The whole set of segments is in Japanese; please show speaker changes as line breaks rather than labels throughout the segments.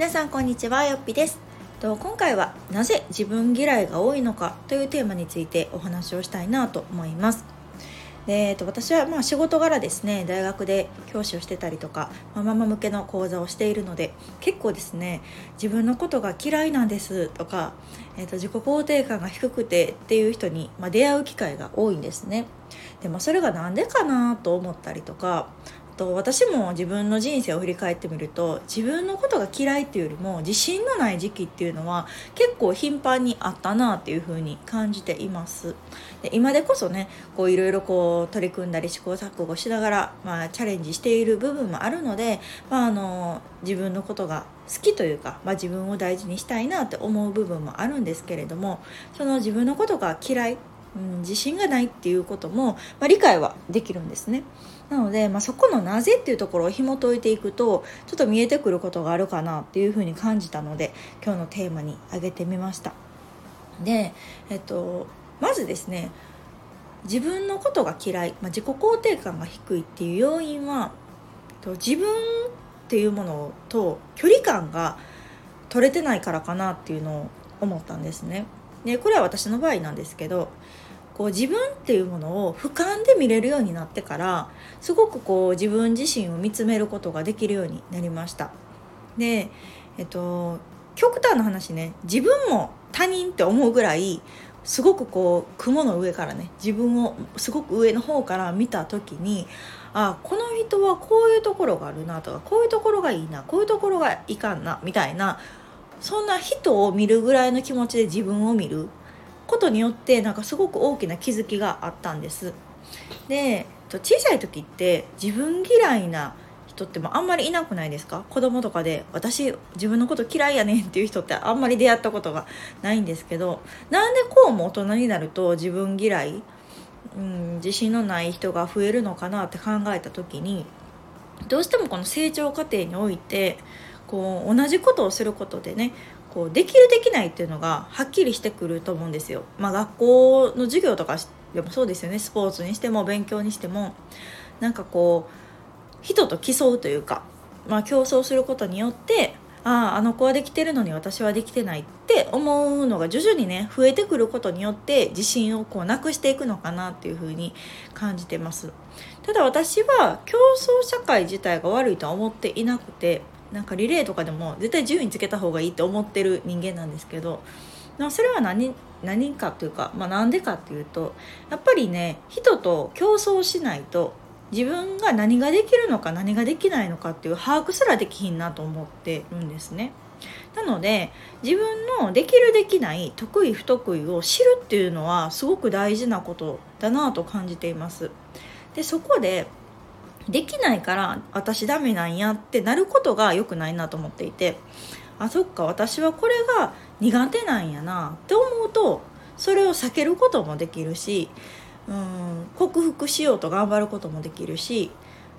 皆さんこんにちはよっぴです。と今回はなぜ自分嫌いが多いのかというテーマについてお話をしたいなと思います、えっと、私はまあ仕事柄ですね大学で教師をしてたりとか、ママ向けの講座をしているので結構ですね自分のことが嫌いなんですとか、えっと、自己肯定感が低くてっていう人に、まあ、出会う機会が多いんですね。でもそれが何でかなと思ったりとかと私も自分の人生を振り返ってみると自分のことが嫌いっていうよりも自信のない時期っていうのは結構頻繁にあったなっていう風に感じていますで今でこそねこういろいろこう取り組んだり試行錯誤しながら、まあ、チャレンジしている部分もあるので、まあ、あの自分のことが好きというか、まあ、自分を大事にしたいなって思う部分もあるんですけれどもその自分のことが嫌いうん、自信がないっていうことも、まあ、理解はできるんですね。なので、まあ、そこのなぜっていうところを紐解いていくとちょっと見えてくることがあるかなっていうふうに感じたので今日のテーマに挙げてみました。で、えっと、まずですね自分のことが嫌い、まあ、自己肯定感が低いっていう要因は自分っていうものと距離感が取れてないからかなっていうのを思ったんですね。でこれは私の場合なんですけどこう自分っていうものを俯瞰で見れるようになってからすごくこう自分自身を見つめることができるようになりました。でえっと極端な話ね自分も他人って思うぐらいすごくこう雲の上からね自分をすごく上の方から見た時にあこの人はこういうところがあるなとかこういうところがいいなこういうところがいかんなみたいなそんな人を見るぐらいの気持ちで自分を見る。ことによってなんかすごく大きな気づきがあったんです。で小さい時って自分嫌いな人ってもあんまりいなくないですか？子供とかで私自分のこと嫌いやねんっていう人ってあんまり出会ったことがないんですけどなんでこうも大人になると自分嫌い、うん、自信のない人が増えるのかなって考えた時にどうしてもこの成長過程においてこう同じことをすることでねこうできるできないっていうのがはっきりしてくると思うんですよ。まあ、学校の授業とかでもそうですよね。スポーツにしても勉強にしても。なんかこう人と競うというか、まあ、競争することによってあああの子はできてるのに私はできてないって思うのが徐々にね増えてくることによって自信をこうなくしていくのかなっていうふうに感じてます。ただ私は競争社会自体が悪いとは思っていなくてなんかリレーとかでも絶対順位つけた方がいいって思ってる人間なんですけどそれは何何かというか、まあ、なんでかっていうとやっぱりね人と競争しないと自分が何ができるのか何ができないのかっていう把握すらできひんなと思ってるんですね。なので自分のできるできない得意不得意を知るっていうのはすごく大事なことだなと感じています。でそこでできないから私ダメなんやってなることが良くないなと思っていてあそっか私はこれが苦手なんやなって思うとそれを避けることもできるしうん克服しようと頑張ることもできるし、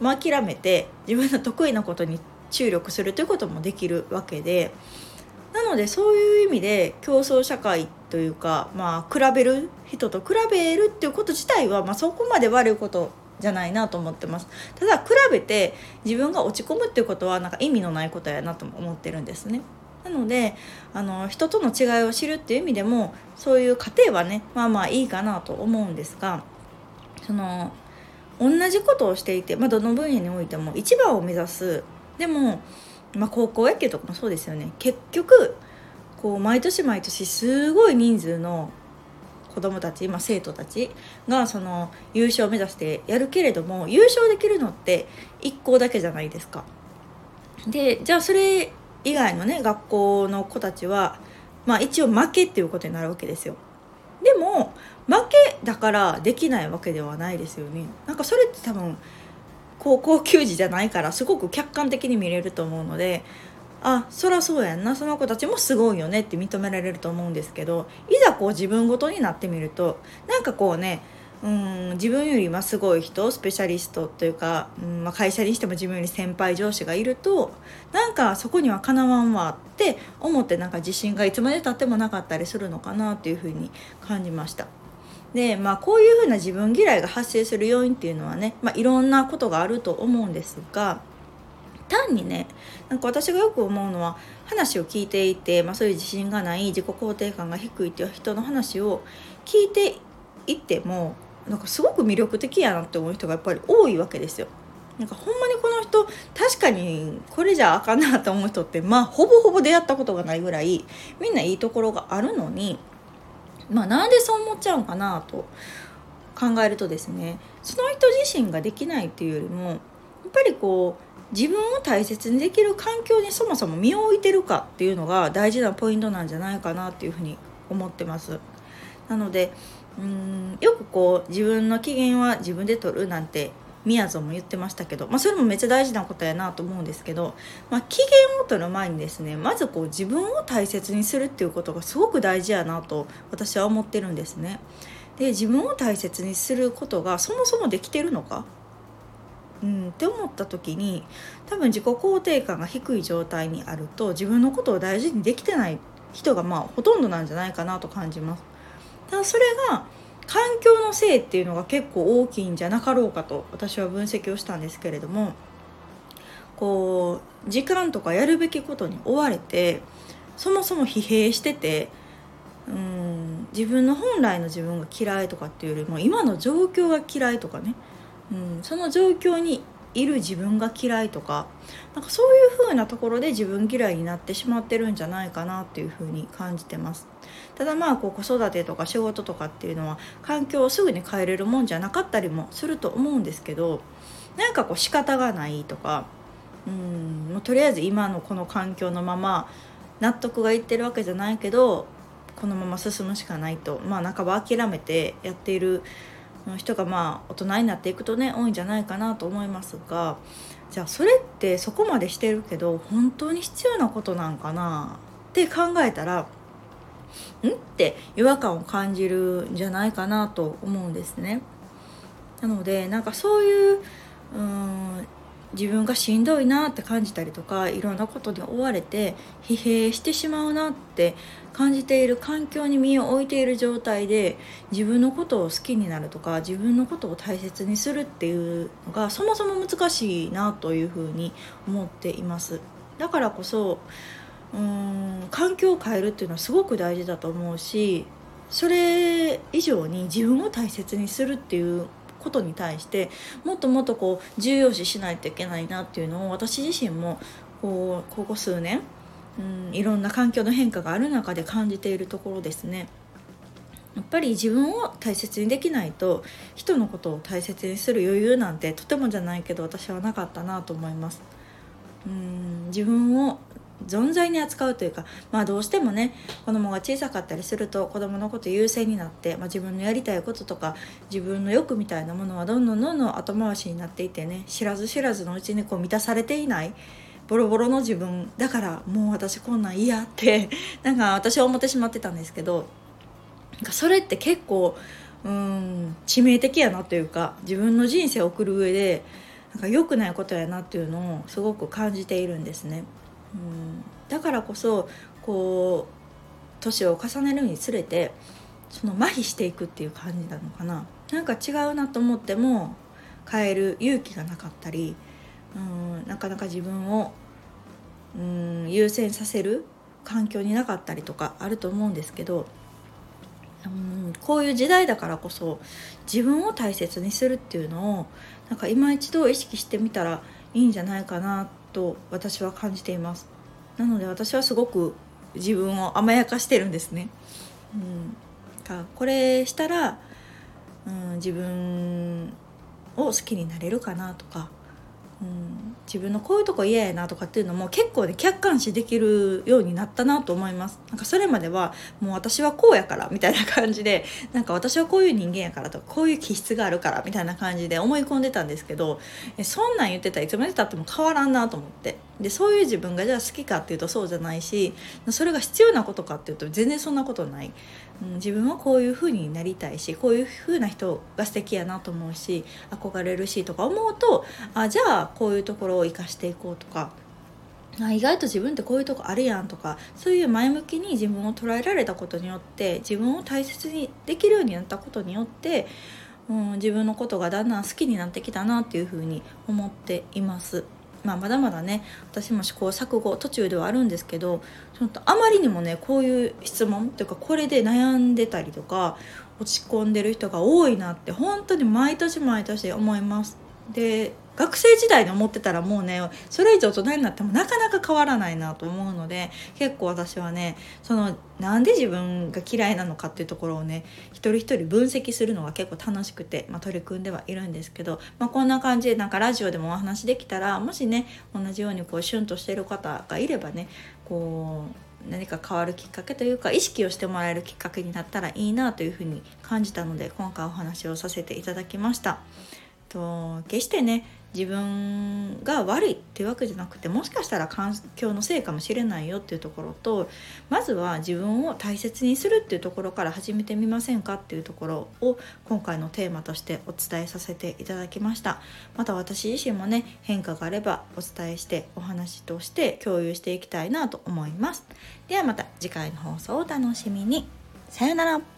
まあ、諦めて自分の得意なことに注力するということもできるわけでなのでそういう意味で競争社会というか、まあ、比べる人と比べるっていうこと自体は、まあ、そこまで悪いことじゃないなと思ってます。ただ比べて自分が落ち込むっていうことはなんか意味のないことやなと思ってるんですね。なのであの人との違いを知るっていう意味でもそういう過程はねまあまあいいかなと思うんですがその同じことをしていて、まあ、どの分野においても一番を目指す。でも、まあ、高校野球とかもそうですよね。結局こう毎年毎年すごい人数の子どもたち、まあ、生徒たちがその優勝を目指してやるけれども優勝できるのって1校だけじゃないですか。でじゃあそれ以外のね学校の子たちは、まあ、一応負けっていうことになるわけですよ。でも負けだからできないわけではないですよね。なんかそれって多分高校球児じゃないからすごく客観的に見れると思うのであそりゃそうやんなその子たちもすごいよねって認められると思うんですけどいざこう自分ごとになってみるとなんかこうねうん自分よりますごい人スペシャリストというか、うんまあ、会社にしても自分より先輩上司がいるとなんかそこにはかなわんわって思ってなんか自信がいつまでたってもなかったりするのかなっていうふうに感じました。でまあこういうふうな自分嫌いが発生する要因っていうのはね、まあ、いろんなことがあると思うんですが単にねなんか私がよく思うのは話を聞いていて、まあ、そういう自信がない自己肯定感が低いっていう人の話を聞いていってもなんかすごく魅力的やなって思う人がやっぱり多いわけですよ。なんかほんまにこの人確かにこれじゃあかんなと思う人ってまあほぼほぼ出会ったことがないぐらいみんないいところがあるのにまあなんでそう思っちゃうんかなと考えるとですねその人自身ができないっていうよりもやっぱりこう自分を大切にできる環境にそもそも身を置いてるかっていうのが大事なポイントなんじゃないかなっていうふうに思ってます。なのでうんよくこう自分の機嫌は自分で取るなんてみやぞんも言ってましたけど、まあ、それもめっちゃ大事なことやなと思うんですけど、まあ、機嫌を取る前にですねまずこう自分を大切にするっていうことがすごく大事やなと私は思ってるんですね。で自分を大切にすることがそもそもできてるのかうん、って思った時に多分自己肯定感が低い状態にあると自分のことを大事にできてない人がまあほとんどなんじゃないかなと感じます。ただそれが環境のせいっていうのが結構大きいんじゃなかろうかと私は分析をしたんですけれどもこう時間とかやるべきことに追われてそもそも疲弊しててうん自分の本来の自分が嫌いとかっていうよりも今の状況が嫌いとかね、うん、その状況にいる自分が嫌いとかなんかそういう風なところで自分嫌いになってしまってるんじゃないかなっていう風に感じてます。ただまあこう子育てとか仕事とかっていうのは環境をすぐに変えれるもんじゃなかったりもすると思うんですけどなんかこう仕方がないとかうんもうとりあえず今のこの環境のまま納得がいってるわけじゃないけどこのまま進むしかないとまあ半ば諦めてやっているの人がまあ大人になっていくとね多いんじゃないかなと思いますがじゃあそれってそこまでしてるけど本当に必要なことなんかなって考えたらん？って違和感を感じるんじゃないかなと思うんですね。なのでなんかそういううん自分がしんどいなって感じたりとかいろんなことに追われて疲弊してしまうなって感じている環境に身を置いている状態で自分のことを好きになるとか自分のことを大切にするっていうのがそもそも難しいなというふうに思っています。だからこそうーん環境を変えるっていうのはすごく大事だと思うしそれ以上に自分を大切にするっていうことに対してもっともっとこう重要視しないといけないなっていうのを私自身もこうここ数年うんいろんな環境の変化がある中で感じているところですね。やっぱり自分を大切にできないと人のことを大切にする余裕なんてとてもじゃないけど私はなかったなと思います。うん自分を存在に扱うというかまあどうしてもね子供が小さかったりすると子供のこと優先になって、まあ、自分のやりたいこととか自分の欲みたいなものはどんどんどんどん後回しになっていてね知らず知らずのうちにこう満たされていないボロボロの自分だからもう私こんなん嫌って なんか私は思ってしまってたんですけどなんかそれって結構うん致命的やなというか自分の人生を送る上でなんか良くないことやなっていうのをすごく感じているんですね。うん。だからこそこう年を重ねるにつれてその麻痺していくっていう感じなのかな。なんか違うなと思っても変える勇気がなかったりうんなかなか自分をうん優先させる環境になかったりとかあると思うんですけどうんこういう時代だからこそ自分を大切にするっていうのをなんか今一度意識してみたらいいんじゃないかなってと私は感じています。なので私はすごく自分を甘やかしてるんですね、うん、かこれしたら、うん、自分を好きになれるかなとかうん、自分のこういうとこ嫌やなとかっていうのも結構ね客観視できるようになったなと思います。なんかそれまではもう私はこうやからみたいな感じでなんか私はこういう人間やからとかこういう気質があるからみたいな感じで思い込んでたんですけどそんなん言ってたらいつまでたっても変わらんなと思って。でそういう自分がじゃあ好きかっていうとそうじゃないしそれが必要なことかっていうと全然そんなことない、自分はこういう風になりたいしこういう風な人が素敵やなと思うし憧れるしとか思うとあじゃあこういうところを生かしていこうとかあ意外と自分ってこういうとこあるやんとかそういう前向きに自分を捉えられたことによって自分を大切にできるようになったことによって、うん、自分のことがだんだん好きになってきたなっていうふうに思っています。まあ、まだまだね私も試行錯誤途中ではあるんですけどちょっとあまりにもねこういう質問というかこれで悩んでたりとか落ち込んでる人が多いなって本当に毎年毎年思います。で学生時代に思ってたらもうねそれ以上大人になってもなかなか変わらないなと思うので結構私はねそのなんで自分が嫌いなのかっていうところをね一人一人分析するのが結構楽しくて、まあ、取り組んではいるんですけど、まあ、こんな感じでなんかラジオでもお話できたらもしね同じようにこうシュンとしてる方がいればねこう何か変わるきっかけというか意識をしてもらえるきっかけになったらいいなというふうに感じたので今回お話をさせていただきました。と決してね自分が悪いっていうわけじゃなくてもしかしたら環境のせいかもしれないよっていうところとまずは自分を大切にするっていうところから始めてみませんかっていうところを今回のテーマとしてお伝えさせていただきました。また私自身もね変化があればお伝えしてお話として共有していきたいなと思います。ではまた次回の放送をお楽しみに。さよなら。